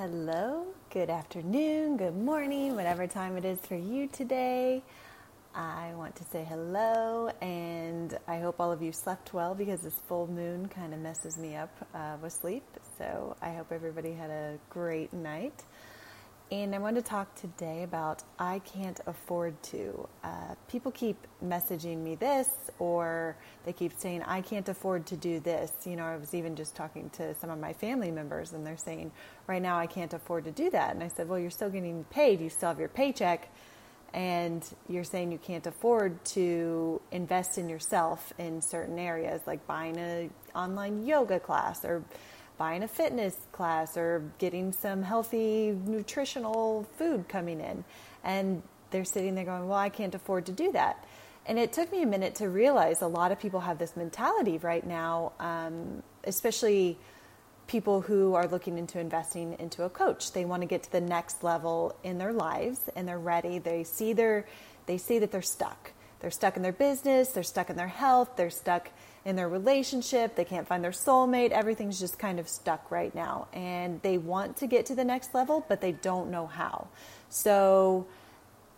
Hello, good afternoon, good morning, whatever time it is for you today. I want to say hello and I hope all of you slept well because this full moon kind of messes me up uh, with sleep. So I hope everybody had a great night. And I want to talk today about I can't afford to. Uh, people keep messaging me this, or they keep saying, I can't afford to do this. You know, I was even just talking to some of my family members, and they're saying, right now I can't afford to do that. And I said, well, you're still getting paid, you still have your paycheck, and you're saying you can't afford to invest in yourself in certain areas, like buying an online yoga class or buying a fitness class or getting some healthy nutritional food coming in. And they're sitting there going, Well, I can't afford to do that. And it took me a minute to realize a lot of people have this mentality right now, um, especially people who are looking into investing into a coach. They want to get to the next level in their lives and they're ready. They see their they see that they're stuck. They're stuck in their business, they're stuck in their health, they're stuck in their relationship, they can't find their soulmate, everything's just kind of stuck right now. And they want to get to the next level, but they don't know how. So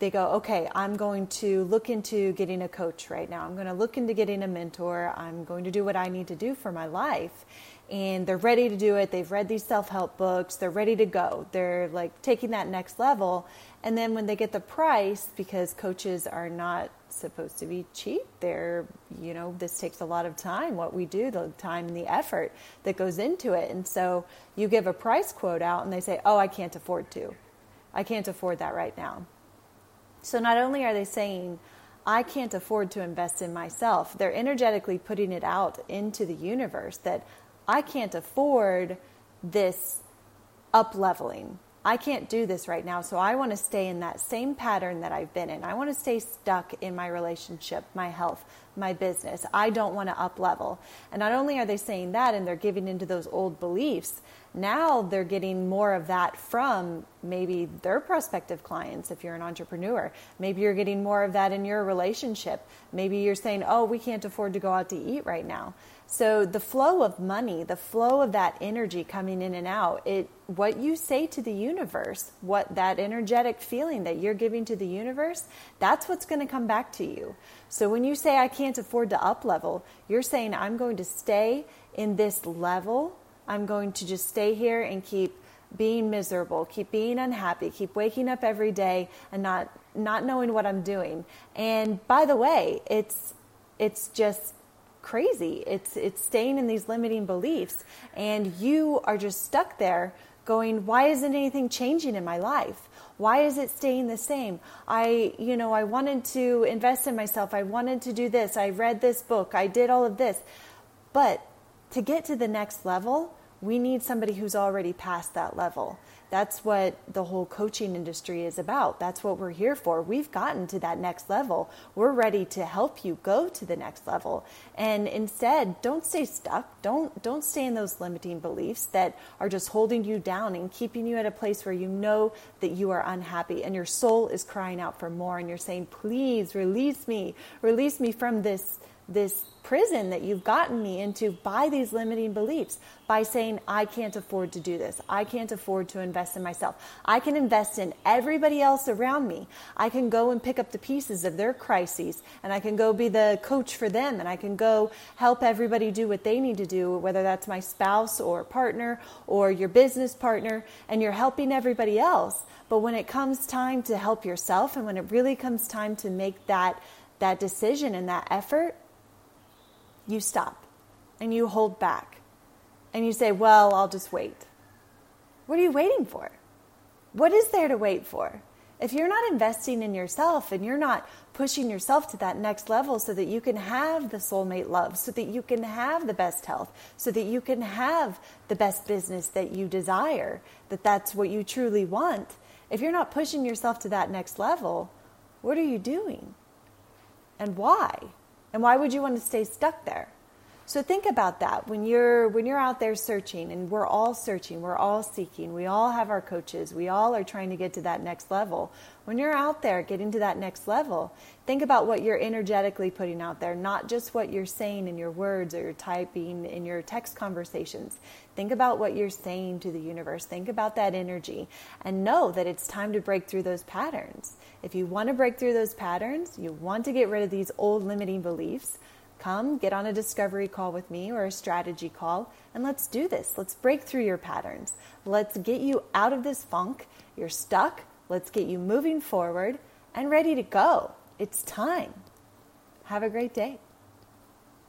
they go, okay, I'm going to look into getting a coach right now. I'm going to look into getting a mentor. I'm going to do what I need to do for my life. And they're ready to do it. They've read these self help books. They're ready to go. They're like taking that next level. And then when they get the price, because coaches are not supposed to be cheap. They're, you know, this takes a lot of time, what we do, the time and the effort that goes into it. And so you give a price quote out and they say, oh, I can't afford to. I can't afford that right now. So not only are they saying, I can't afford to invest in myself, they're energetically putting it out into the universe that I can't afford this up leveling. I can't do this right now, so I want to stay in that same pattern that I've been in. I want to stay stuck in my relationship, my health, my business. I don't want to up level. And not only are they saying that and they're giving into those old beliefs, now they're getting more of that from maybe their prospective clients if you're an entrepreneur. Maybe you're getting more of that in your relationship. Maybe you're saying, oh, we can't afford to go out to eat right now. So the flow of money, the flow of that energy coming in and out, it what you say to the universe, what that energetic feeling that you're giving to the universe, that's what's going to come back to you. So when you say I can't afford to up level, you're saying I'm going to stay in this level. I'm going to just stay here and keep being miserable, keep being unhappy, keep waking up every day and not not knowing what I'm doing. And by the way, it's it's just crazy. It's it's staying in these limiting beliefs and you are just stuck there going, why isn't anything changing in my life? Why is it staying the same? I, you know, I wanted to invest in myself. I wanted to do this. I read this book. I did all of this. But to get to the next level, we need somebody who's already past that level. That's what the whole coaching industry is about. That's what we're here for. We've gotten to that next level. We're ready to help you go to the next level. And instead, don't stay stuck. Don't don't stay in those limiting beliefs that are just holding you down and keeping you at a place where you know that you are unhappy and your soul is crying out for more and you're saying, "Please release me. Release me from this this prison that you've gotten me into by these limiting beliefs by saying I can't afford to do this. I can't afford to invest in myself. I can invest in everybody else around me. I can go and pick up the pieces of their crises and I can go be the coach for them and I can go help everybody do what they need to do whether that's my spouse or partner or your business partner and you're helping everybody else. But when it comes time to help yourself and when it really comes time to make that that decision and that effort, you stop and you hold back and you say, Well, I'll just wait. What are you waiting for? What is there to wait for? If you're not investing in yourself and you're not pushing yourself to that next level so that you can have the soulmate love, so that you can have the best health, so that you can have the best business that you desire, that that's what you truly want, if you're not pushing yourself to that next level, what are you doing? And why? And why would you want to stay stuck there? So think about that when you're when you're out there searching and we're all searching, we're all seeking. We all have our coaches. We all are trying to get to that next level. When you're out there getting to that next level, think about what you're energetically putting out there, not just what you're saying in your words or you're typing in your text conversations. Think about what you're saying to the universe. Think about that energy and know that it's time to break through those patterns. If you want to break through those patterns, you want to get rid of these old limiting beliefs, come get on a discovery call with me or a strategy call and let's do this. Let's break through your patterns. Let's get you out of this funk. You're stuck. Let's get you moving forward and ready to go. It's time. Have a great day.